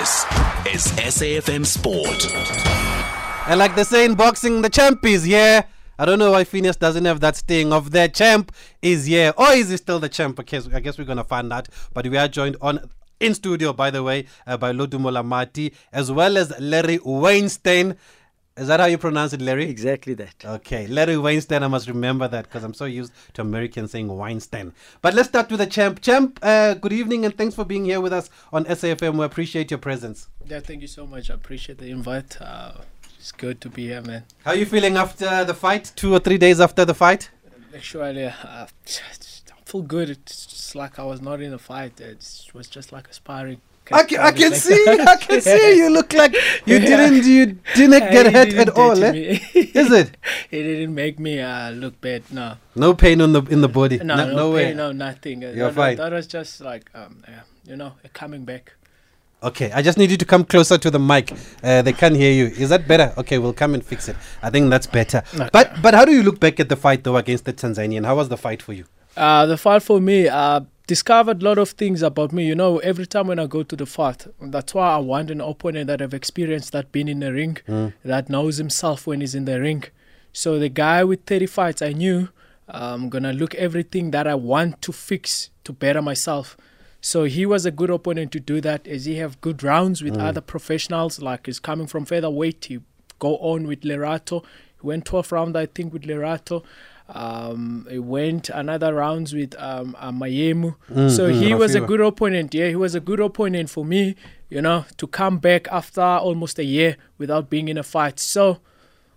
This is SAFM Sport. And like they say in boxing, the champ is here. I don't know why Phineas doesn't have that sting of the champ is here. Or is he still the champ? Okay, I guess we're going to find out. But we are joined on in studio, by the way, uh, by Lodumo Lamati, as well as Larry Weinstein. Is that how you pronounce it, Larry? Exactly that. Okay, Larry Weinstein. I must remember that because I'm so used to Americans saying Weinstein. But let's start with the champ. Champ, uh, good evening and thanks for being here with us on SAFM. We appreciate your presence. Yeah, thank you so much. I appreciate the invite. Uh, it's good to be here, man. How are you feeling after the fight? Two or three days after the fight? Actually, uh, I feel good. It's just like I was not in a fight. It was just like aspiring. I can, I can see, I can see. You look like you didn't, you didn't get hurt at all. Eh? Is it? it didn't make me uh, look bad. No. No pain on the in the body. No, no, no, pain, way. no nothing. You're that, fine. That was just like, um, yeah, you know, coming back. Okay, I just need you to come closer to the mic. Uh, they can't hear you. Is that better? Okay, we'll come and fix it. I think that's better. Okay. But but how do you look back at the fight though against the Tanzanian? How was the fight for you? Uh, the fight for me, uh, discovered a lot of things about me. You know, every time when I go to the fight, that's why I want an opponent that have experienced that being in the ring, hmm. that knows himself when he's in the ring. So the guy with 30 fights, I knew I'm gonna look everything that I want to fix to better myself. So he was a good opponent to do that, as he have good rounds with hmm. other professionals. Like he's coming from featherweight, he go on with Lerato. He went 12 round, I think, with Lerato. Um, he went another rounds with um, uh, Mayemu. so he was a good opponent. Yeah, he was a good opponent for me. You know, to come back after almost a year without being in a fight. So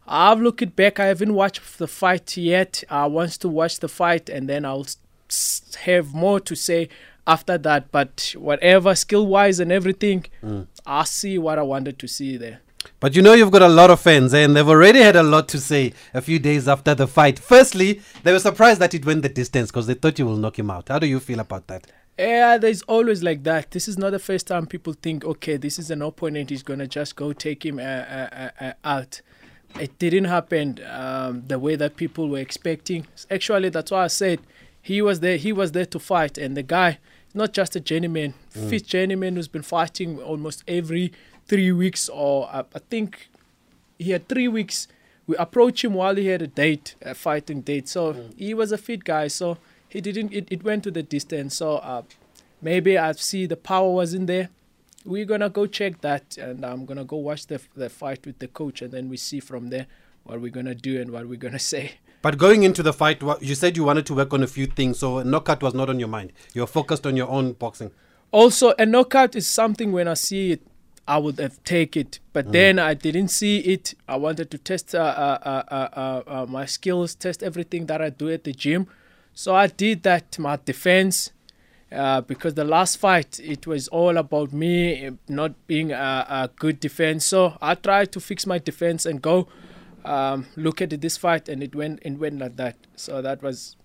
I've looked back. I haven't watched the fight yet. I want to watch the fight, and then I'll have more to say after that. But whatever skill wise and everything, I'll see what I wanted to see there. But you know you've got a lot of fans, eh, and they've already had a lot to say a few days after the fight. Firstly, they were surprised that it went the distance because they thought you will knock him out. How do you feel about that? Yeah, there's always like that. This is not the first time people think, okay, this is an opponent, he's gonna just go take him uh, uh, uh, uh, out. It didn't happen um, the way that people were expecting. Actually, that's why I said he was there. He was there to fight, and the guy, not just a journeyman, fit journeyman who's been fighting almost every three weeks, or uh, I think he had three weeks. We approached him while he had a date, a fighting date. So he was a fit guy. So he didn't. It, it went to the distance. So uh, maybe I see the power was in there. We're gonna go check that, and I'm gonna go watch the the fight with the coach, and then we see from there what we're gonna do and what we're gonna say. But going into the fight, you said you wanted to work on a few things, so a knockout was not on your mind. You're focused on your own boxing. Also, a knockout is something when I see it, I would have take it. But then I didn't see it. I wanted to test uh, uh, uh, uh, uh, uh, my skills, test everything that I do at the gym. So I did that. My defense, uh, because the last fight it was all about me uh, not being a, a good defense. So I tried to fix my defense and go um, look at this fight, and it went it went like that. So that was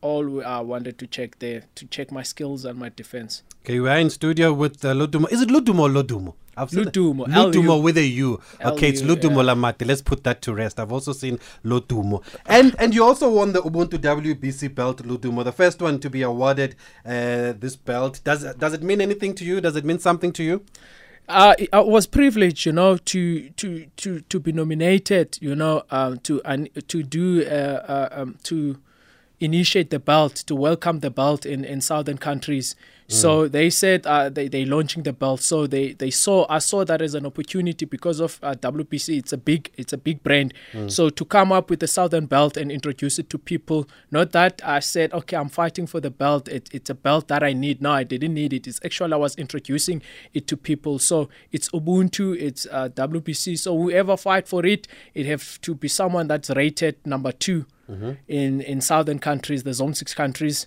all I wanted to check there to check my skills and my defense. Okay, we are in studio with uh, Ludumo. Is it Ludumo or Lodumo? I've said that. Ludumo, Ludumo L-U. with a U. Okay, it's L-U, Ludumo yeah. Lamati. Let's put that to rest. I've also seen Lodumo. And and you also won the Ubuntu WBC belt, Ludumo, the first one to be awarded uh, this belt. Does does it mean anything to you? Does it mean something to you? uh, I was privileged, you know, to to to to be nominated, you know, um, to and to do uh, uh, um, to initiate the belt, to welcome the belt in in southern countries. So they said uh, they they launching the belt. So they they saw I saw that as an opportunity because of uh, WBC. It's a big it's a big brand. So to come up with the southern belt and introduce it to people, not that I said okay I'm fighting for the belt. It, it's a belt that I need. No, I didn't need it. It's actually I was introducing it to people. So it's Ubuntu. It's uh, WBC. So whoever fight for it, it have to be someone that's rated number 2 in in southern countries, the zone six countries.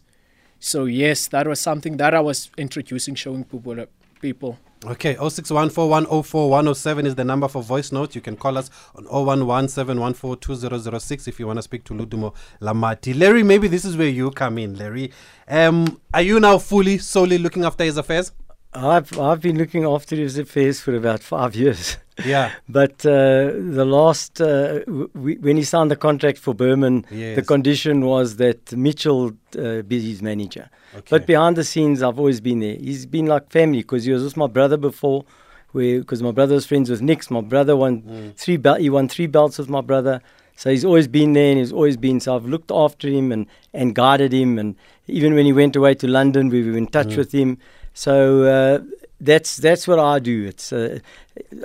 So yes, that was something that I was introducing, showing people. People. Okay, 0614104107 is the number for voice notes. You can call us on 0117142006 if you want to speak to Ludumo Lamati. Larry, maybe this is where you come in, Larry. Um, are you now fully, solely looking after his affairs? I've I've been looking after his affairs for about five years. Yeah. But uh, the last, uh, w- when he signed the contract for Berman, the condition was that Mitchell uh, be his manager. Okay. But behind the scenes, I've always been there. He's been like family because he was just my brother before. where because my brother was friends with Nix. My brother won three belt. He won three belts with my brother. So he's always been there and he's always been. So I've looked after him and, and guided him. And even when he went away to London, we were in touch with him. So uh, that's that's what I do. It's uh,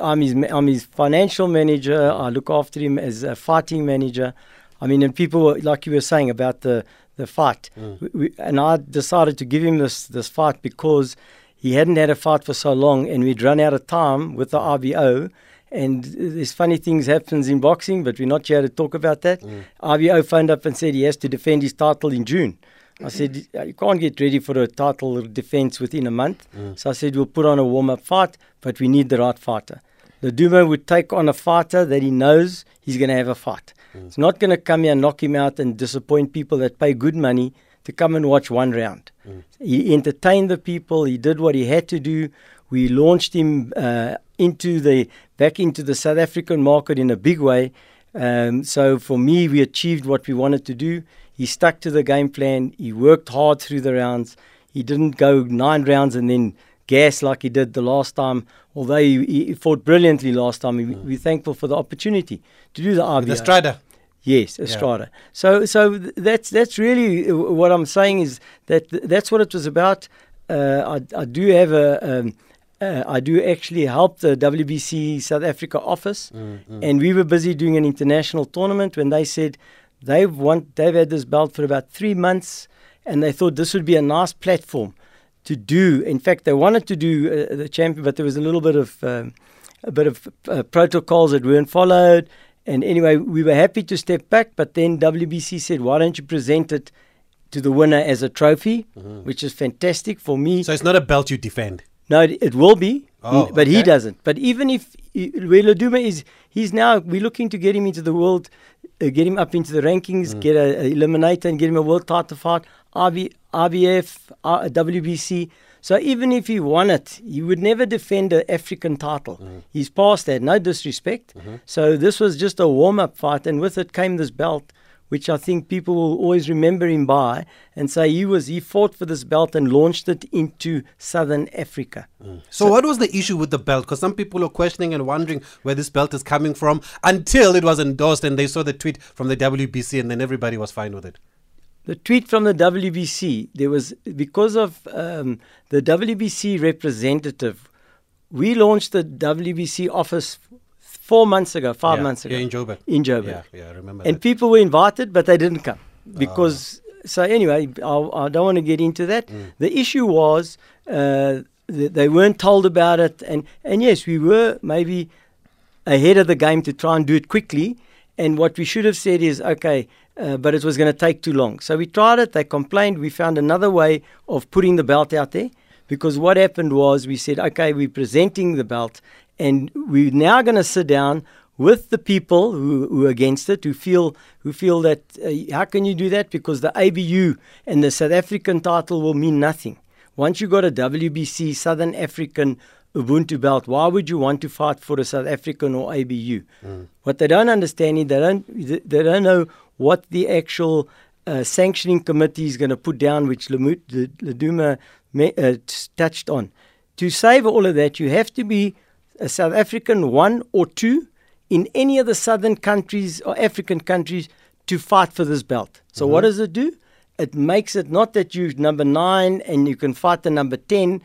I'm his I'm his financial manager. I look after him as a fighting manager. I mean, and people were, like you were saying about the the fight, we, we, and I decided to give him this this fight because he hadn't had a fight for so long, and we'd run out of time with the IBO. And there's funny things happens in boxing, but we're not here to talk about that. IBO phoned up and said he has to defend his title in June. I said, you can't get ready for a title defense within a month. So I said, we'll put on a warm up fight, but we need the right fighter. The Duma would take on a fighter that he knows he's going to have a fight. He's not going to come here and knock him out and disappoint people that pay good money to come and watch one round. He entertained the people. He did what he had to do. We launched him uh, into the back into the South African market in a big way. Um, so for me, we achieved what we wanted to do. He stuck to the game plan. He worked hard through the rounds. He didn't go nine rounds and then gas like he did the last time. Although he, he fought brilliantly last time, we, we're thankful for the opportunity to do the IBO. The Strider. Yes, Estrada. So, so that's that's really uh, what I'm saying is that that's what it was about. Uh, I, I do have a, um, uh, I do actually help the WBC South Africa office, and we were busy doing an international tournament when they said they've want they've had this belt for about three months, and they thought this would be a nice platform to do. In fact, they wanted to do uh, the champion, but there was a little bit of um, a bit of uh, protocols that weren't followed. And anyway, we were happy to step back, but then WBC said, "Why don't you present it to the winner as a trophy?" Which is fantastic for me. So it's not a belt you defend. No, it, it will be, Oh, but he doesn't. But even if Wela Duma is, he's now we're looking to get him into the world, uh, get him up into the rankings, Mm. get a, a eliminator, and get him a world title fight. RB, IBF, R, WBC. So even if he won it, he would never defend an African title. Mm. He's past that. No disrespect. Mm-hmm. So this was just a warm-up fight, and with it came this belt. Which I think people will always remember him by, and say he was he fought for this belt and launched it into Southern Africa. So, what was the issue with the belt? Because some people are questioning and wondering where this belt is coming from until it was endorsed and they saw the tweet from the WBC and then everybody was fine with it. The tweet from the WBC, there was because of um, the WBC representative. We launched the WBC office four months ago, five Yeah, months ago yeah, in Joburg. In Joburg, Yeah, yeah, I remember and that. people were invited, but they didn't come because. So anyway, I'll, I don't want to get into that. Mm. The issue was uh, th- they weren't told about it, and and yes, we were maybe ahead of the game to try and do it quickly. And what we should have said is, okay, uh, but it was going to take too long. So we tried it. They complained. We found another way of putting the belt out there because what happened was we said, okay, we're presenting the belt, and we're now going to sit down with the people who, who are against it, who feel who feel that uh, how can you do that? Because the ABU and the South African title will mean nothing. Once you got a WBC Southern African Ubuntu belt, why would you want to fight for a South African or ABU? What they don't understand is they don't they don't know what the actual uh, sanctioning committee is going to put down, which Lamu- the- Laduma me- uh, touched on. To save all of that, you have to be a South African one or two in any of the southern countries or African countries to fight for this belt. So what uh-huh. does it do? It makes it not that you're number nine and you can fight the number ten.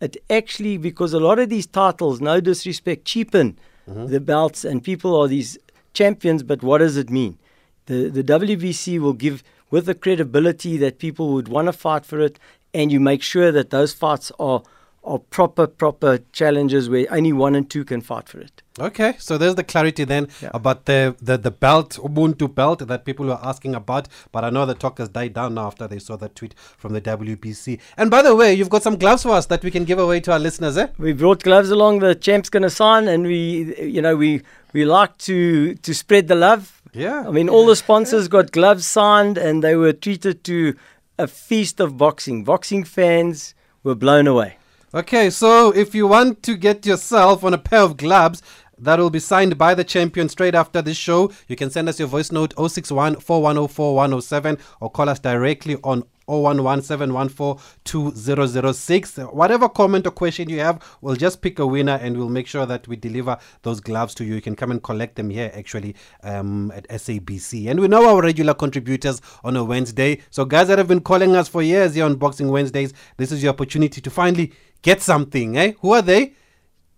It actually because a lot of these titles, no disrespect, cheapen uh-huh. the belts and people are these champions. But what does it mean? The the WBC will give with the credibility that people would want to fight for it, and you make sure that those fights are are proper proper challenges where only one and two can fight for it. Okay, so there's the clarity then Yeah. about the, the, the belt, Ubuntu belt that people were asking about. But I know the talk has died down now after they saw that tweet from the WBC. And by the way, you've got some gloves for us that we can give away to our listeners, eh? We brought gloves along. The champ's going to sign, and we, you know, we we like to to spread the love. Yeah. I mean, all the sponsors got gloves signed, and they were treated to a feast of boxing. Boxing fans were blown away. Okay, so if you want to get yourself on a pair of gloves that will be signed by the champion straight after this show, you can send us your voice note 061 4104 or call us directly on 011 714 2006. Whatever comment or question you have, we'll just pick a winner and we'll make sure that we deliver those gloves to you. You can come and collect them here actually um, at SABC. And we know our regular contributors on a Wednesday. So, guys that have been calling us for years here on Boxing Wednesdays, this is your opportunity to finally get something. Eh? Who are they?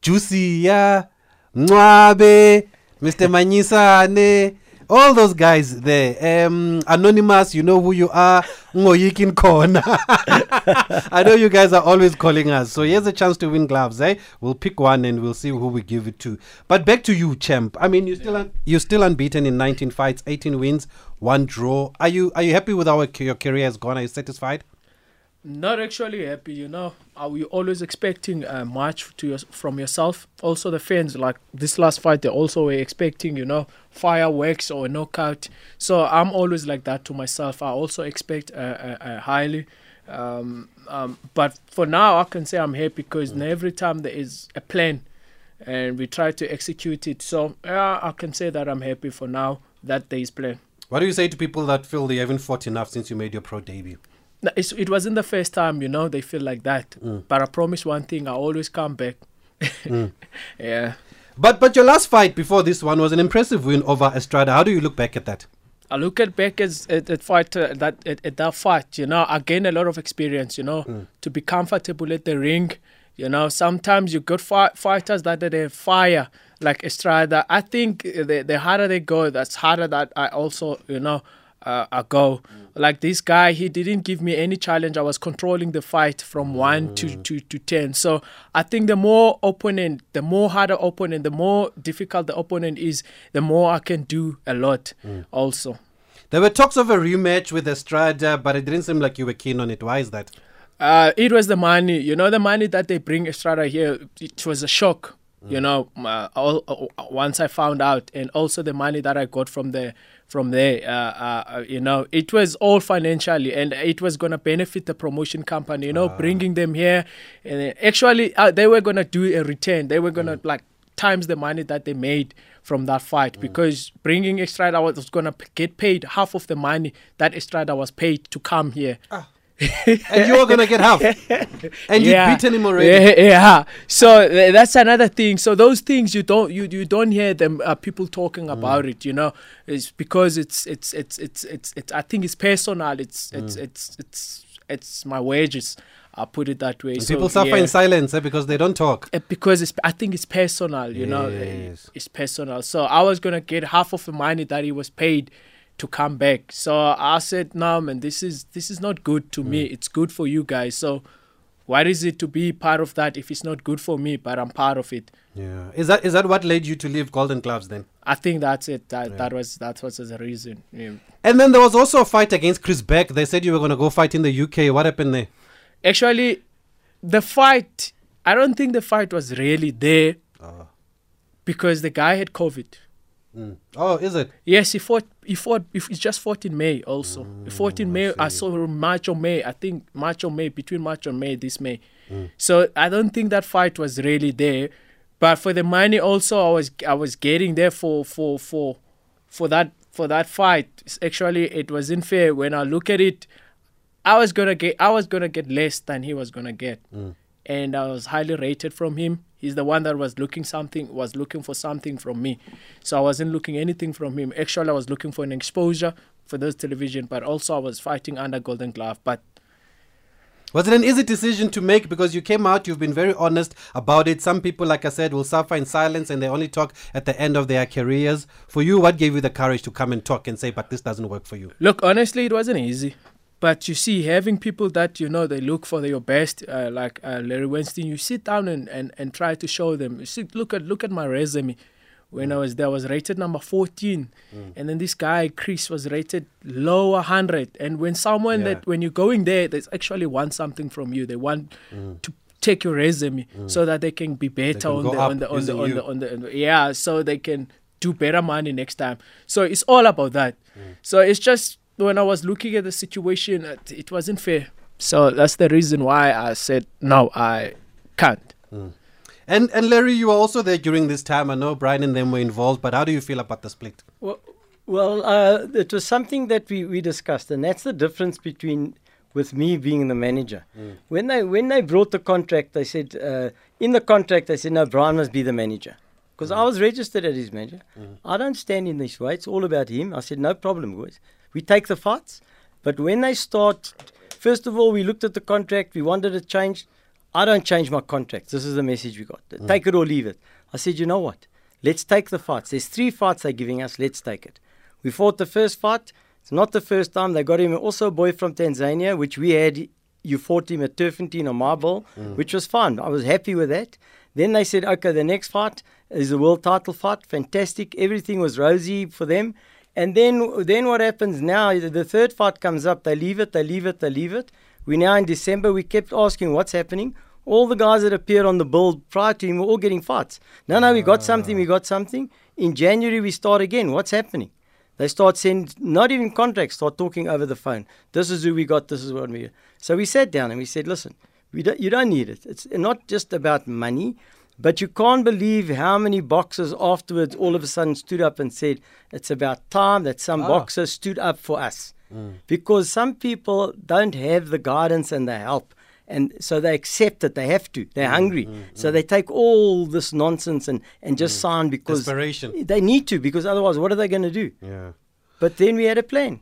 Juicy, yeah. Mwabe, Mr. Manyisane, all those guys there. Um, Anonymous, you know who you are. Ngoyikin Kona. I know you guys are always calling us. So here's a chance to win gloves, eh? We'll pick one and we'll see who we give it to. But back to you, champ. I mean, you still un- you're still unbeaten in 19 fights, 18 wins, one draw. Are you are you happy with how your career has gone? Are you satisfied? Not actually happy, you know. Are we always expecting uh, much to your, from yourself? Also, the fans, like this last fight, they also were expecting, you know, fireworks or a knockout. So I'm always like that to myself. I also expect uh, uh, uh, highly. Um, um, but for now, I can say I'm happy because every time there is a plan and we try to execute it. So yeah, I can say that I'm happy for now that there is plan. What do you say to people that feel they haven't fought enough since you made your pro debut? It wasn't the first time, you know, they feel like that. Mm. But I promise one thing, I always come back. Mm. Yeah. But but your last fight before this one was an impressive win over Estrada. How do you look back at that? I look at back as at, at fight uh, that at, at that fight, you know, I gained a lot of experience, you know, mm. to be comfortable at the ring. You know, sometimes you got fi- fighters that they fire like Estrada. I think the the harder they go, that's harder that I also, you know, uh, I go. Like this guy, he didn't give me any challenge. I was controlling the fight from one to, to, to ten. So I think the more opponent, the more harder opponent, the more difficult the opponent is, the more I can do a lot. Also, There were talks of a rematch with Estrada, but it didn't seem like you were keen on it. Why is that? Uh, it was the money. You know, the money that they bring Estrada here, it was a shock. You know, uh, all, uh, once I found out, and also the money that I got from the from there. Uh, uh, uh, you know, it was all financially, and it was gonna benefit the promotion company. You know, bringing them here, and then actually uh, they were gonna do a return. They were gonna like times the money that they made from that fight because bringing Estrada was gonna p- get paid half of the money that Estrada was paid to come here. And you are gonna get half, and you'd beaten him already. Yeah, yeah. So th- that's another thing. So those things you don't you you don't hear them uh, people talking Mm. about it. You know, it's because it's it's it's it's it's, it's I think it's personal. It's Mm. it's it's it's it's my wages. I put it that way. So, people suffer yeah. in silence eh, because they don't talk. Uh, because it's I think it's personal, you know, uh, it's personal. So I was gonna get half of the money that he was paid to come back. So I said, no, man, this is this is not good to me. It's good for you guys. So what is it to be part of that if it's not good for me, but I'm part of it? Yeah, is that is that what led you to leave Golden Gloves then? I think that's it. That that was that was the reason. Yeah. And then there was also a fight against Chris Beck. They said you were gonna go fight in the UK. What happened there? Actually, the fight. I don't think the fight was really there Ah. because the guy had COVID. Mm. Oh, is it? Yes, he fought. He fought. He just fought in May. Also, he fought in Mm, I May. I, see. saw March or May. I think March or May. Between March or May, this May. Mm. So I don't think that fight was really there. But for the money, also, I was I was getting there for for for for that for that fight. Actually, it wasn't fair. When I look at it, I was gonna get I was gonna get less than he was gonna get, and I was highly rated from him. He's the one that was looking something was looking for something from me, so I wasn't looking anything from him. Actually, I was looking for an exposure for those television, but also I was fighting under Golden Glove. But Was it an easy decision to make because you came out, you've been very honest about it. Some people, like I said, will suffer in silence and they only talk at the end of their careers. For you, what gave you the courage to come and talk and say, but this doesn't work for you? Look, honestly, it wasn't easy. But you see, having people that you know they look for your best, uh, like uh, Larry Weinstein, you sit down and, and, and try to show them. You see, look at look at my resume. When I was there, I was rated number 14, and then this guy Chris was rated lower 100. And when someone Yeah. that when you're going there, they actually want something from you. They want to take your resume so that they can be better can on, the, on the on the on the on the on the yeah, so they can do better money next time. So it's all about that. So it's just when I was looking at the situation, it, it wasn't fair. So that's the reason why I said no, I can't. And and Larry, you were also there during this time. I know Brian and them were involved, but how do you feel about the split? Well, well uh, it was something that we, we discussed, and that's the difference between with me being the manager. When they when they brought the contract, they said uh, in the contract they said no, Brian must be the manager because I was registered as his manager. Mm-hmm. I don't stand in this way. It's all about him. I said no problem, boys. We take the fights, but when they start, first of all, we looked at the contract. We wanted it changed. I don't change my contracts. This is the message we got. Mm. Take it or leave it. I said, you know what? Let's take the fights. There's three fights they're giving us. Let's take it. We fought the first fight. It's not the first time. They got him also a boy from Tanzania, which we had. You fought him at Turffontein or Marble, which was fun. I was happy with that. Then they said, okay, the next fight is the world title fight. Fantastic. Everything was rosy for them. And then, then what happens now? The the third fight comes up. They leave it. They leave it. They leave it. We're now in December. We kept asking what's happening. All the guys that appeared on the build prior to him were all getting fights. No, no, we got something. We got something. In January we start again. What's happening? They start sending, not even contracts, start talking over the phone. This is who we got, this is what we So we sat down and we said, listen, we don't, you don't need it. It's not just about money, but you can't believe how many boxers afterwards all of a sudden stood up and said, it's about time that some Ah. boxer stood up for us. Because some people don't have the guidance and the help. And so they accept it. They have to. They're mm, hungry. Mm, so mm. they take all this nonsense and, and just sign because Desperation. they need to. Because otherwise, what are they going to do? Yeah. But then we had a plan.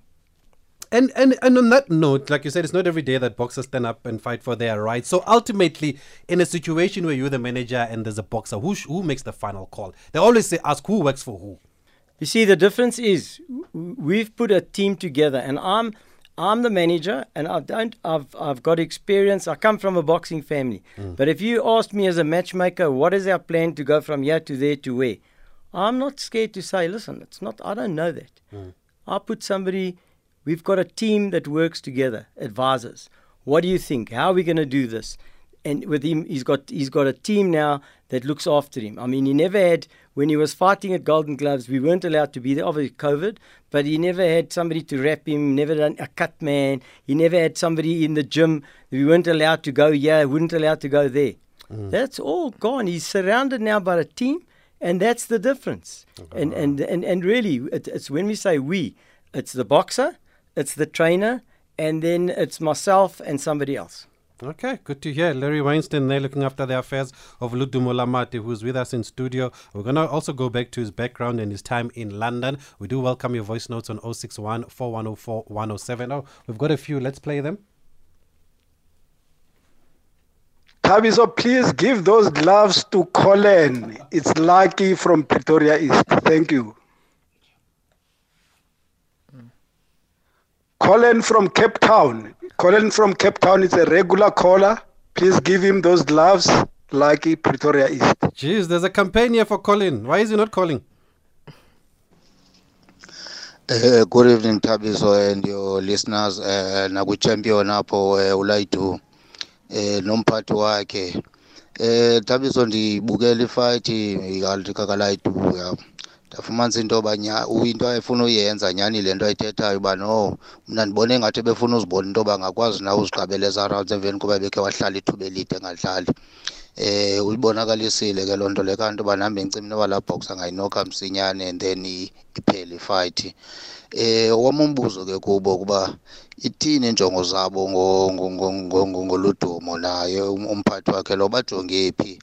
And, and and on that note, like you said, it's not every day that boxers stand up and fight for their rights. So ultimately, in a situation where you're the manager and there's a boxer, who sh- who makes the final call? They always say, ask who works for who. You see, the difference is we've put a team together, and I'm I'm the manager, and I don't I've I've got experience. I come from a boxing family, hmm. but if you asked me as a matchmaker, what is our plan to go from here to there to where, I'm not scared to say, listen, it's not. I don't know that. Hmm. I put somebody. We've got a team that works together, advisors. What do you think? How are we going to do this? And with him, he's got he's got a team now that looks after him. I mean, he never had when he was fighting at Golden Gloves. We weren't allowed to be there, obviously COVID, but he never had somebody to wrap him. Never done a cut man. He never had somebody in the gym. We weren't allowed to go here. We weren't allowed to go there. Mm. That's all gone. He's surrounded now by a team, and that's the difference. And, and and and really, it, it's when we say we, it's the boxer, it's the trainer, and then it's myself and somebody else. Okay, good to hear. Larry Weinstein there looking after the affairs of Ludumo Lamati, who's with us in studio. We're going to also go back to his background and his time in London. We do welcome your voice notes on 061 4104 1070. We've got a few. Let's play them. Thabiso, please give those gloves to Colin. It's Lucky from Pretoria East. Thank you. Colin from Cape Town. Colin from Cape Town is a regular caller. Please give him those gloves. like Pretoria East. Jeez, there's a campaign here for Colin. Why is he not calling? Uh, good evening, Tabiso, and your listeners. Uh, nakuchampion apho uh, ulaitu uh, nomphathi wakhe. Eh Tabiso ndibukela ifight kakalaitu ya. Ndafumanisa into yoba nya into ayefuna uyenza nyani le nto ayithethayo uba no mna ndibone ngathi befuna uzibona into yoba ngakwazi na uziqabeleza rounds emveni kuba bekhe wahlala ithuba elide engadlali eh uyibonakalisile ke loo nto le kanti uba nami bengicima noba laa box angayinokha msinyane and then i- iphele ifight eh owam umbuzo ke kubo kuba ithini injongo zabo ngo- ngo- ngo- ngo- ngo- ngoludumo naye um- umphathi wakhe lo bajonge phi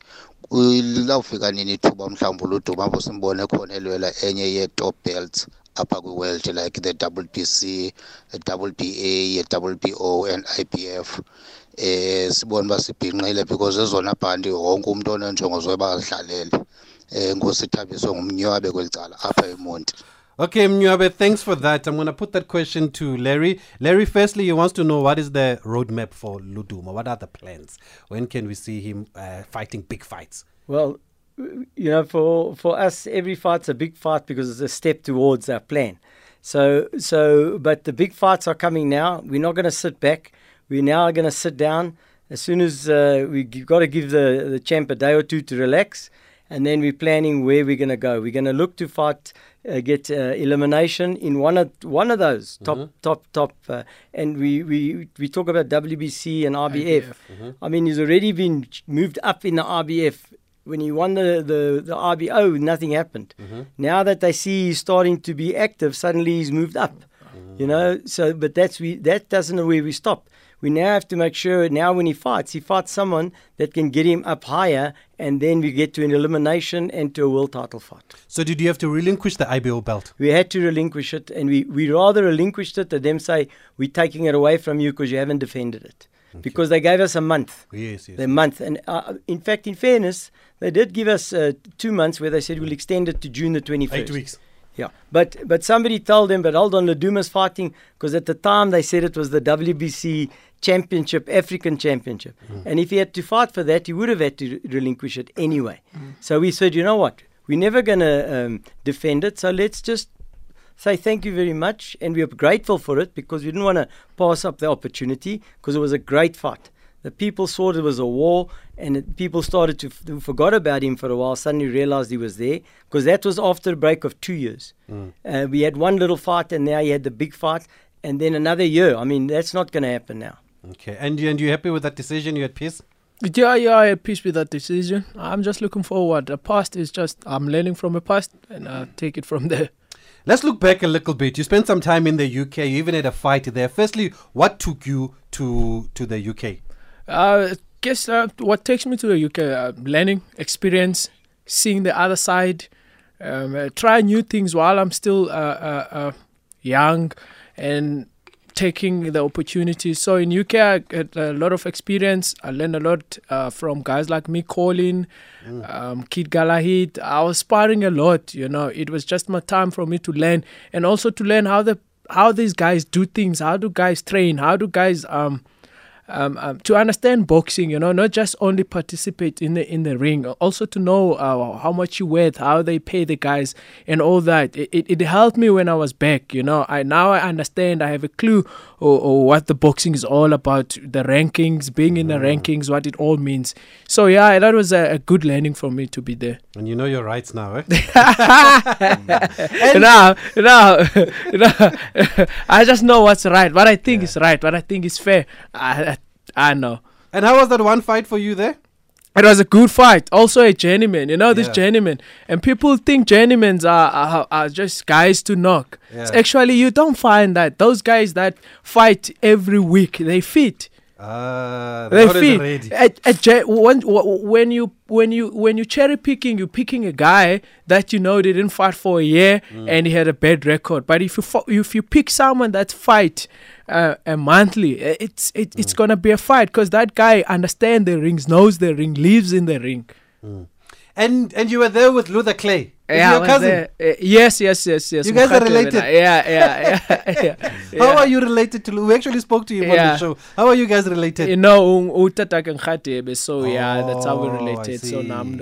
lawufika nini ithuba mhlawumbi uludumo apho simbone khona elwela enye yee-top belts apha kwi-world like the WBC, the WBA, the WBO and IBF eh sibone uba sibhinqile because ezona bhanti wonke umuntu oneenjongo zoba azidlalele. Eh ngosithabiso ngumnyabe kweli cala apha emonti. Okay, Mnywabe, thanks for that. I'm going to put that question to Larry. Larry, firstly, he wants to know what is the roadmap for Luduma? What are the plans? When can we see him uh, fighting big fights? Well, you know, for for us, every fight's a big fight because it's a step towards our plan. So, so, but the big fights are coming now. We're not going to sit back. We're now going to sit down as soon as uh, we've got to give the the champ a day or two to relax, and then we're planning where we're going to go. We're going to look to fight. Uh, get uh, elimination in one of one of those top top top uh, and we, we we talk about WBC and IBF. I mean he's already been moved up in the IBF when he won the, the, the IBO, nothing happened. Now that they see he's starting to be active, suddenly he's moved up. You know, so but that's we that doesn't know where we stop. We now have to make sure now when he fights, he fights someone that can get him up higher, and then we get to an elimination and to a world title fight. So did you have to relinquish the IBO belt? We had to relinquish it, and we, we rather relinquished it than them say, we're taking it away from you because you haven't defended it. Because they gave us a month. Yes, yes. The month. And uh, in fact, in fairness, they did give us uh, two months where they said we'll extend it to June the 21st. Eight weeks. Yeah, but but somebody told them, but hold on, Laduma's fighting because at the time they said it was the WBC Championship, African Championship, and if he had to fight for that, he would have had to relinquish it anyway. So we said, you know what, we're never going to um, defend it, so let's just say thank you very much, and we are grateful for it because we didn't want to pass up the opportunity because it was a great fight. The people saw it was a war, and it, people started to f- forgot about him for a while. Suddenly realized he was there because that was after a break of two years. Uh, we had one little fight, and now he had the big fight, and then another year. I mean, that's not going to happen now. Okay. And you and you happy with that decision? You at peace? Yeah, yeah, I'm at peace with that decision. I'm just looking forward. The past is just I'm learning from the past and I take it from there. Let's look back a little bit. You spent some time in the UK. You even had a fight there. Firstly, what took you to to the UK? Uh, guess uh, what takes me to the UK? Uh, learning, experience, seeing the other side, um, uh, try new things while I'm still uh, uh, uh, young, and taking the opportunities. So in UK, I get a lot of experience. I learned a lot uh, from guys like me, Colin, um, Kid Galahad. I was sparring a lot. You know, it was just my time for me to learn, and also to learn how the how these guys do things. How do guys train? How do guys um um, um, to understand boxing, you know, not just only participate in the in the ring, also to know uh, how much you worth, how they pay the guys, and all that. It, it, it helped me when I was back, you know. I now I understand. I have a clue or, or what the boxing is all about, the rankings, being in the rankings, what it all means. So yeah, that was a, a good learning for me to be there. And you know your rights now, eh? no, no, no. I just know what's right. What I think is right. What I think is fair. I, I, I know. and how was that one fight for you there? It was a good fight. Also a journeyman. You know this Yeah. journeyman, and people think journeymans are, are are just guys to knock. Yeah. Actually, you don't find that. Those guys that fight every week, they fit. Ah, They fit. ready. At, at, when, when you when you when you cherry picking, you're picking a guy that you know didn't fight for a year Mm. and he had a bad record. But if you fo- if you pick someone that fight uh, a monthly, uh, it's it, it's Mm. gonna be a fight because that guy understand the rings, knows the ring, lives in the ring. And and you were there with Luther Clay. Is Yeah, your cousin? Uh, yes, yes, yes, yes. You guys are related? wena. Yeah, yeah, yeah. yeah, How yeah. are you related to? We actually spoke to him on the Yeah. show. How are you guys related? You know, utata so yeah, that's how we Oh, related. So see. nam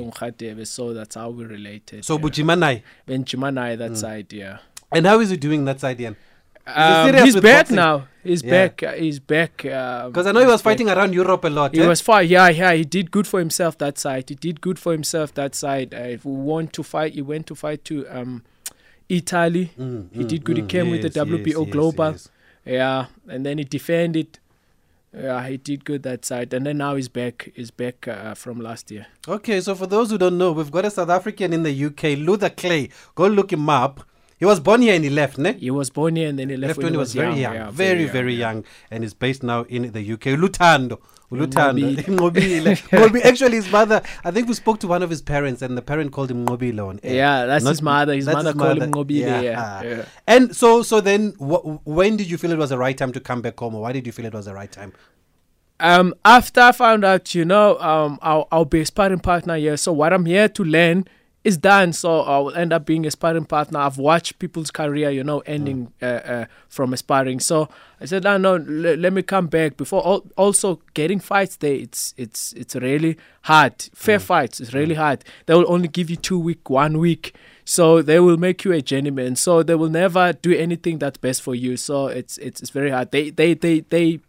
so that's how we related. so yeah. Bujimanai. Benchimanai that side, yeah. And how is he doing that side, Ian? Um, he's back boxing? now. He's Yeah. back. Uh, he's back. Because Because I know he was fighting around Europe a lot. He eh? was fine. Yeah, yeah. He did good for himself that side. He did good for himself that side. Uh, if we want to fight, he went to fight to um, Italy. Mm, he mm, did good. He mm, came with the WBO yes, Global. yes. Yeah, and then he defended. Yeah, he did good that side, and then now he's back. He's back uh, from last year. Okay, so for those who don't know, we've got a South African in the UK, Luther Clay. Go look him up. He was born here and he left, ne? He was born here, and then he left, Left when he was very young, Yeah, very, very yeah. young, and is based now in the UK. Lutando. Lutando. Ngobile. Ngobile. Actually, his mother, I think we spoke to one of his parents, and the parent called him Ngobile on air. Yeah, that's Not- his mother. His mother his called him mother. Ngobile. Yeah. yeah. And so, so then, wh- when did you feel it was the right time to come back home, or why did you feel it was the right time? um after I found out, you know, um I'll I'll be a sparring partner here. So what I'm here to learn is done. So I'll end up being a sparring partner. I've watched people's career, you know, ending uh, uh, from sparring. So I said, no, no, le- let me come back. Before al- also getting fights there, it's it's it's really hard. Fair fights is really hard. They will only give you two week, one week. So they will make you a journeyman. So they will never do anything that's best for you. So it's it's, it's very hard. They they they they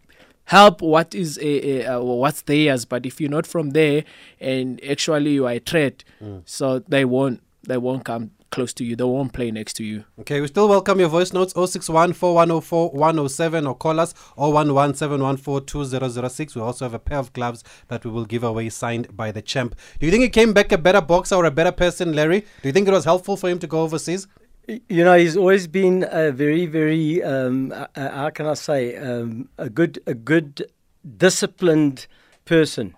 help what is a, a, uh, what's theirs but if you're not from there and actually you are a threat so they won't they won't come close to you they won't play next to you Okay, we still welcome your voice notes 061 4104 107 or call us 011 714 2006. We also have a pair of gloves that we will give away signed by the champ. Do you think he came back a better boxer or a better person, Larry? Do you think it was helpful for him to go overseas? You know, he's always been a very, very, um, uh, uh, how can I say, um, a good, a good disciplined person.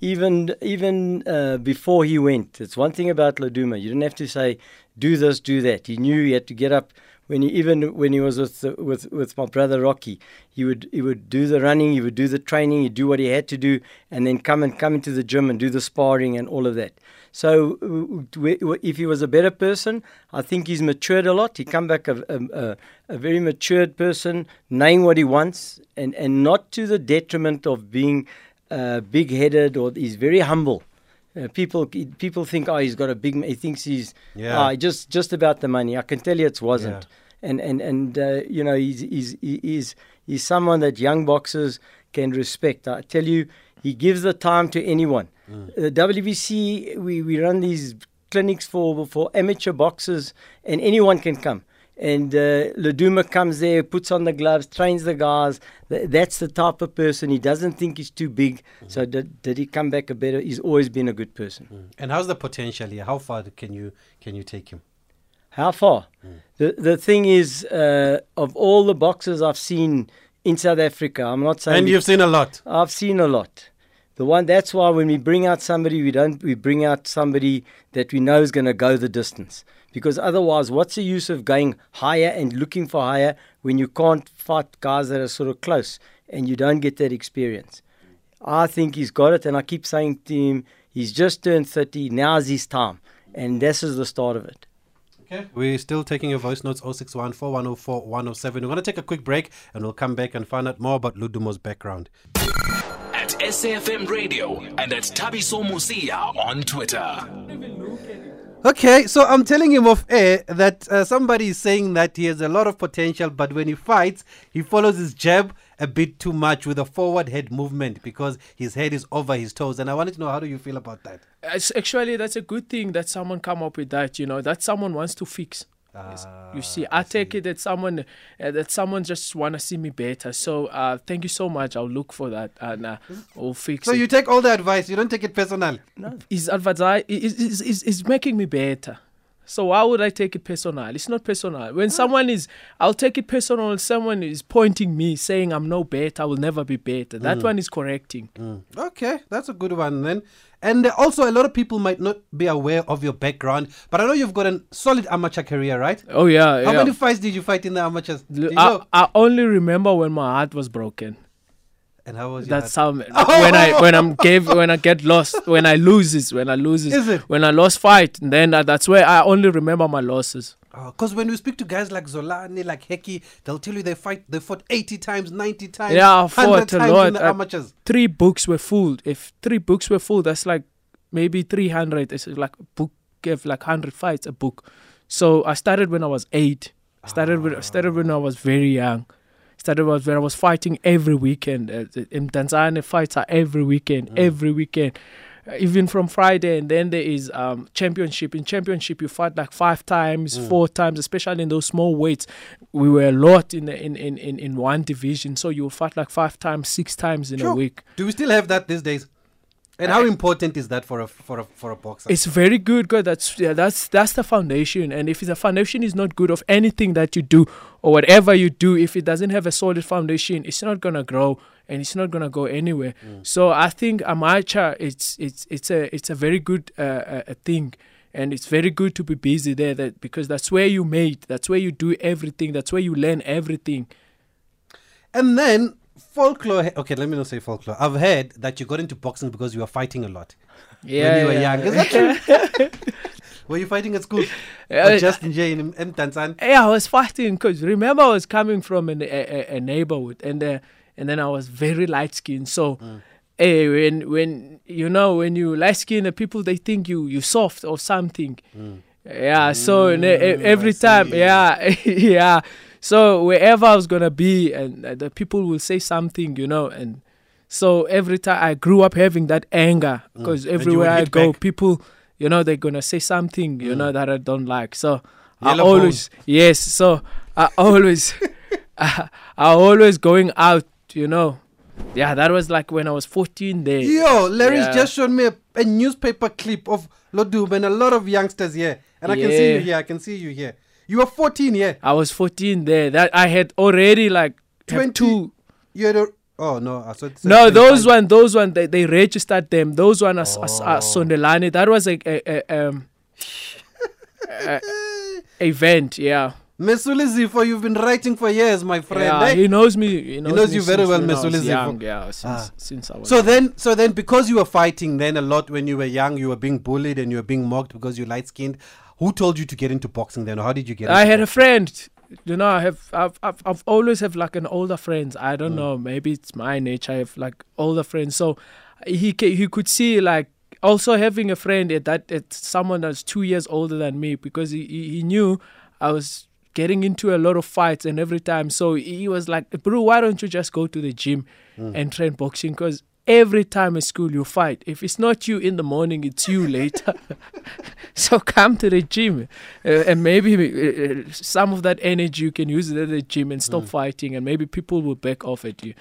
Even even uh, before he went, it's one thing about Laduma. You didn't have to say, "Do this, do that." He knew he had to get up. When he, even when he was with, with with my brother Rocky, he would he would do the running, he would do the training, he'd do what he had to do, and then come and come into the gym and do the sparring and all of that. So uh, if he was a better person, I think he's matured a lot. He come back a, a, a, very matured person, knowing what he wants, and, and not to the detriment of being uh, big-headed or he's very humble. Uh, people people think oh he's got a big he thinks he's Yeah. ah, just just about the money. I can tell you it wasn't. And and and uh, you know he's he's he's he's someone that young boxers can respect. I tell you, he gives the time to anyone. The WBC we, we run these clinics for for amateur boxers and anyone can come. And uh, comes there, puts on the gloves, trains the guys. Th- that's the type of person. He doesn't think he's too big. So did, did he come back a better? He's always been a good person. And how's the potential here? How far can you can you take him? How far? The the thing is, uh, of all the boxers I've seen in South Africa, I'm not saying And you've seen a lot. I've seen a lot. The one that's why when we bring out somebody, we don't we bring out somebody that we know is going to go the distance. Because otherwise, what's the use of going higher and looking for higher when you can't fight guys that are sort of close and you don't get that experience? I think he's got it, and I keep saying to him, he's just turned 30. Now's his time, and this is the start of it. Okay. We're still taking your voice notes 061 4104 107. We're going to take a quick break and we'll come back and find out more about Ludumo's background. At SAFM Radio and at Thabiso Mosia on Twitter. Okay, so I'm telling him off air that uh, somebody is saying that he has a lot of potential, but when he fights, he follows his jab a bit too much with a forward head movement because his head is over his toes. And I wanted to know how do you feel about that? It's actually that's a good thing that someone come up with that. You know that someone wants to fix. Yes. you see, I, take it that someone uh, that someone just want to see me better. So uh, thank you so much. I'll look for that and uh, we'll fix So it. you take all the advice, you don't take it personal. is advertise is, is, is, is making me better. So why would I take it personal? It's not personal. When ah. someone is, I'll take it personal. Someone is pointing me, saying I'm no better. I will never be better. That mm. one is correcting. Mm. Okay, that's a good one then. And uh, also, a lot of people might not be aware of your background, but I know you've got a solid amateur career, right? Oh yeah, How yeah. many fights did you fight in the amateurs? I? I only remember when my heart was broken. And how was That's heart? how when I when I'm gave when I get lost when I lose is when I lose Is when I lost fight then uh, that's where I only remember my losses. Because when we speak to guys like Zolani, like Hekkie, they'll tell you they fight, they fought 80 times, 90 times, Yeah, I 100 fought a times lot. in the I- amateurs. Three books were full. If three books were full, that's like maybe three hundred. It's like a book gave like hundred fights a book. So I started when I was eight. Started with, started when I was very young. Started was when I was fighting every weekend. Uh, in Tanzania, fights are every weekend, every weekend. Uh, even from Friday, and then there is um, championship. In championship, you fight like five times, four times, especially in those small weights. We were a lot in, the, in, in, in in one division, so you fight like five times, six times in a week. Do we still have that these days? And how important is that for a for a for a boxer? It's very good, good. That's yeah, that's that's the foundation. And if the foundation is not good of anything that you do or whatever you do, if it doesn't have a solid foundation, it's not gonna grow and it's not gonna go anywhere. So I think amateur, it's it's it's a it's a very good uh, uh, a thing. And it's very good to be busy there, that because that's where you made, that's where you do everything, that's where you learn everything. and then folklore. Okay, let me not say folklore. I've heard that you got into boxing because you were fighting a lot Yeah, when you were yeah. young. Is that true? were you fighting at school? Yeah, or just in jail in, in Tanzania? Yeah, I was fighting because remember I was coming from an, a, a, neighborhood and uh, and then I was very light skinned. So, eh, when when you know when you light skinned, the people they think you you soft or something. Yeah. So and, eh, eh, every time, yeah, yeah. So wherever I was gonna be, and uh, the people will say something, you know, and so every time I grew up having that anger because would everywhere I go, back. people, you know, they're gonna say something, you know, that I don't like. So I Yellow bone. always, yes. So I always, I, I always going out, you know. Yeah, that was like when I was 14 there. Yo, Larry's Yeah. just showed me a, a newspaper clip of Lodub and a lot of youngsters here. And I can see you here. I can see you here. You were 14, yeah. I was 14 there. That I had already like have 20 two. You had a, Oh no, I said No, those one, those one, they, they registered them. Those one as as, as Sondelani. That was a, a, a um a, event. Yeah, Mesuli for you've been writing for years, my friend. yeah. eh? He knows me. He knows, knows me you very well, when I was Mesuli Zifo. young, Yeah, since Ah. since I was. So then, so then, because you were fighting then a lot when you were young, you were being bullied and you were being mocked because you light skinned. Who told you to get into boxing then, how did you get? I had a friend. You know, I have I've, I've I've always have like an older friends. I Mm. don't know. Maybe it's my nature. I have like older friends. So he he could see like also having a friend at that at someone that's two years older than me because he he, he knew I was getting into a lot of fights and every time. So he was like, bro, why don't you just go to the gym Mm. and train boxing? Because every time at school you fight. If it's not you in the morning, it's you later. so come to the gym, uh, and maybe uh, uh, some of that energy you can use it at the gym and Mm. stop fighting, and maybe people will back off at you.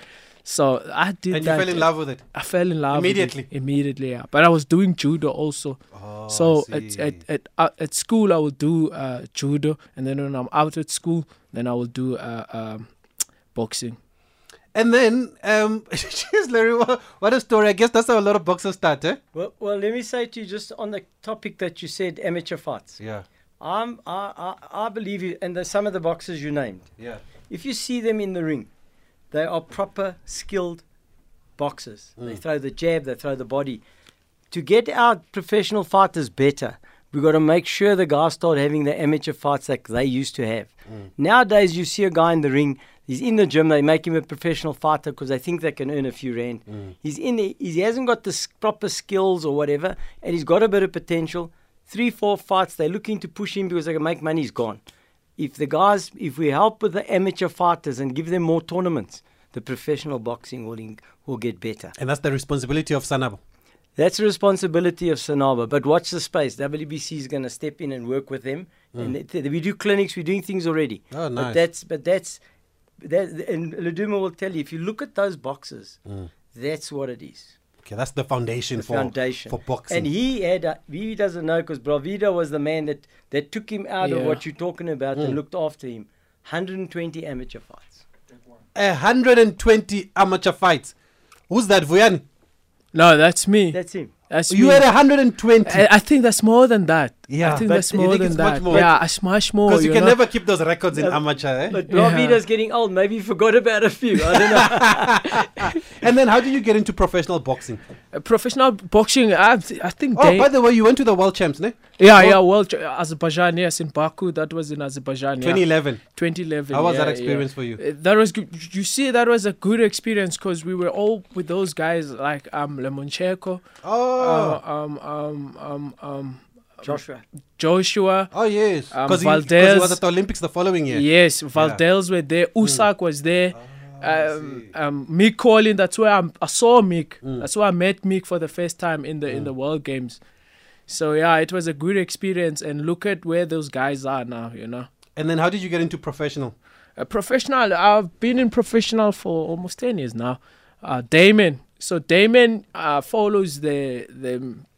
So I did And you fell in love with it. I fell in love with it Immediately? Immediately, yeah. But I was doing judo also. Oh, so at at at, uh, at school I would do uh, judo, and then when I'm out at school, then I will do uh, um, boxing. And then, um, jeez, Larry, what, what a story! I guess that's how a lot of boxers start, eh? Well, well, let me say to you just on the topic that you said, amateur fights. Yeah, I'm, I, I, I believe you, and the, some of the boxers you named. yeah. If you see them in the ring, they are proper skilled boxers. They throw the jab, they throw the body. To get our professional fighters better, we've got to make sure the guys start having the amateur fights that they used to have. Nowadays, you see a guy in the ring, he's in the gym, they make him a professional fighter because they think they can earn a few rand. Mm. He's in the, he hasn't got the proper skills or whatever, and he's got a bit of potential. Three, four fights, they're looking to push him because they can make money, he's gone if the guys, if we help with the amateur fighters and give them more tournaments, the professional boxing will, in, will get better. And that's the responsibility of SANABO. That's the responsibility of SANABO. But watch the space. WBC is going to step in and work with them. Mm. And it- we do clinics. We're doing things already. Oh, But nice. that's but that's that. And Ludumo will tell you if you look at those boxes, that's what it is. Okay, that's the foundation The for foundation for boxing. And he had a, he doesn't know because Bravida was the man that that took him out of what you're talking about Mm. and looked after him. 120 amateur fights. 120 amateur fights. Who's that, Vuyani? No, that's me. That's him. That's You me. had 120. I, I think that's more than that. Yeah. I think But that's more think than it's much that. more? Yeah, it's much more. Because you, can know? never keep those records in Uh, amateur, eh? But Yeah. Bravida's getting old. Maybe he forgot about a few. I don't know. and then how did you get into professional boxing? Uh, professional boxing. I, I think. Oh, they, by the way, you went to the world champs, ne? yeah, oh. yeah. Well, Ch- Azerbaijan. Yes, in Baku. That was in Azerbaijan. Yeah. 2011. 2011. How was yeah, that experience yeah. for you? Uh, That was good. You see, that was a good experience because we were all with those guys like um Lomachenko, Oh, uh, um um um um Joshua. Joshua. oh yes. um, Because he, 'cause he Valdez. was at the Olympics the following year. Yes, Valdez were there. Usyk was there. Um, um, Mick Conlan. That's where I'm, I saw Mick. That's where I met Mick for the first time in the in the World Games. So yeah, it was a good experience. And look at where those guys are now. You know, And then how did you get into professional? a professional. I've been in professional for almost ten years now. Uh, Damon. So Damon uh, follows the the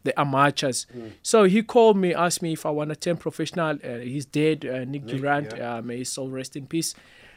the amateurs. So he called me, asked me if I want to turn professional. Uh, he's dead, uh, Nick, Durandt. Uh, may his soul rest in peace.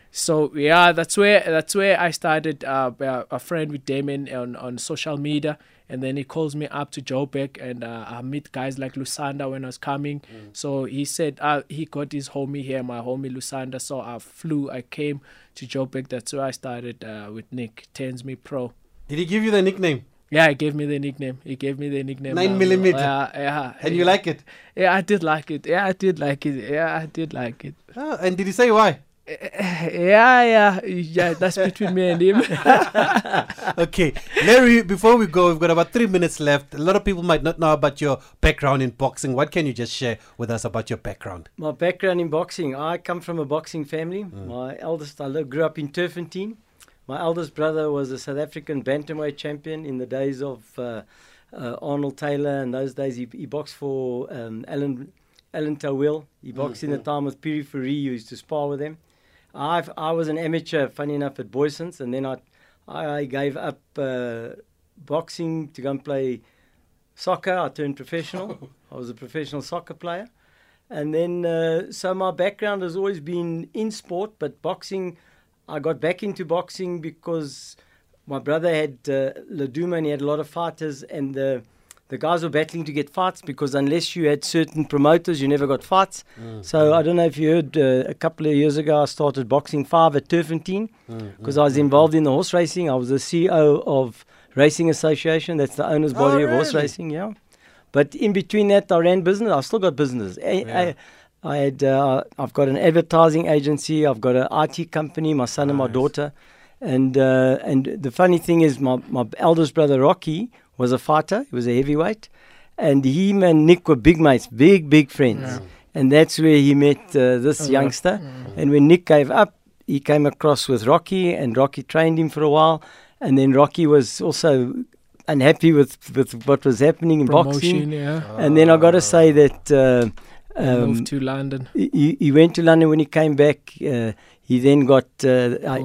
So yeah, that's where that's where I started uh, a a friend with Damon on, on social media, and then he calls me up to Joburg, and uh, I meet guys like Lusanda when I was coming. So he said uh, he got his homie here, my homie Lusanda. So I flew, I came to Joburg. That's where I started uh, with Nick Turns Me Pro. Did he give you the nickname? Yeah, he gave me the nickname. He gave me the nickname. Nine um, millimeter. Yeah, yeah. And you like it? Yeah, I did like it. Yeah, I did like it. Yeah, I did like it. Oh, and did he say why? Eh, eh, yeah, yeah, yeah. That's between me and him. Okay, Larry, before we go, we've got about three minutes left. A lot of people might not know about your background in boxing. What can you just share with us about your background? My background in boxing, I come from a boxing family. Mm. My eldest, I grew up in Turffontein. My eldest brother was a South African bantamweight champion in the days of uh, uh, Arnold Taylor. In those days, he, he boxed for um, Alan Alan Toweel. He boxed in the time with Piri Furi, who used to spar with him. I've, I was an amateur, funny enough, at Boyson's, and then I, I gave up uh, boxing to go and play soccer. I turned professional. I was a professional soccer player. And then, uh, so my background has always been in sport, but boxing, I got back into boxing because my brother had uh, Laduma and he had a lot of fighters, and the the guys were battling to get fights because unless you had certain promoters, you never got fights. Mm, so mm. I don't know if you heard uh, a couple of years ago, I started boxing five at Turffontein because mm, I was involved in the horse racing. I was the CEO of Racing Association. That's the owner's oh, body of horse racing. Yeah. But in between that, I ran business. I still got business. I, Yeah. I, I had, uh, I've got an advertising agency. I've got an IT company. My son and my daughter, and uh, and the funny thing is, my my eldest brother Rocky was a fighter. He was a heavyweight, and him and Nick were big mates, big big friends. And that's where he met uh, this Oh, yeah. youngster. And when Nick gave up, he came across with Rocky, and Rocky trained him for a while. And then Rocky was also unhappy with, with what was happening in boxing. Promotion, yeah. And then I got to say that uh, um, Moved to London. he, he went to London when he came back. Uh, he then got uh, uh,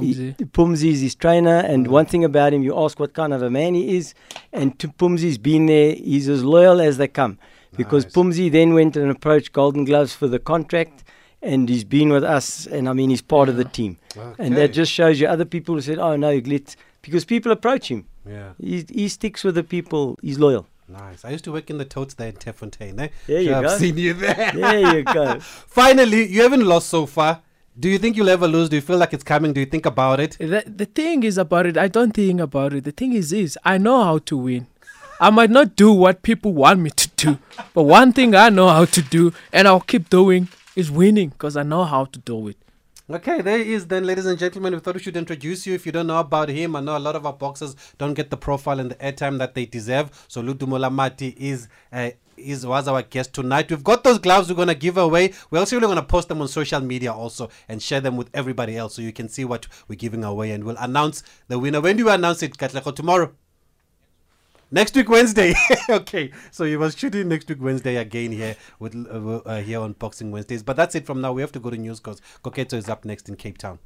Pumzi. Is his trainer, and one thing about him, you ask what kind of a man he is, and Pumzi's been there. He's as loyal as they come, because Nice. Pumzi then went and approached Golden Gloves for the contract, and he's been with us, and I mean he's part of the team, and that just shows you other people who said, "Oh no, Glitz," because people approach him. Yeah, He he sticks with the people. He's loyal. Nice. I used to work in the totes there in Turffontein. Eh? There you Sure, I've seen you there. There you go. Finally, you haven't lost so far. Do you think you'll ever lose? Do you feel like it's coming? Do you think about it? The, the thing is about it, I don't think about it. The thing is, is I know how to win. I might not do what people want me to do, but one thing I know how to do, and I'll keep doing, is winning because I know how to do it. Okay, there he is then, ladies and gentlemen. We thought we should introduce you. If you don't know about him, I know a lot of our boxers don't get the profile and the airtime that they deserve. So Ludumo Lamati is uh, is was our guest tonight. We've got those gloves we're gonna give away. We're also really gonna post them on social media also and share them with everybody else so you can see what we're giving away and we'll announce the winner. When do we announce it, Katleko? Tomorrow? Next week Wednesday. okay, so he was shooting next week Wednesday again here with uh, uh, here on Boxing Wednesdays. But that's it from now. We have to go to news because Koketo is up next in Cape Town.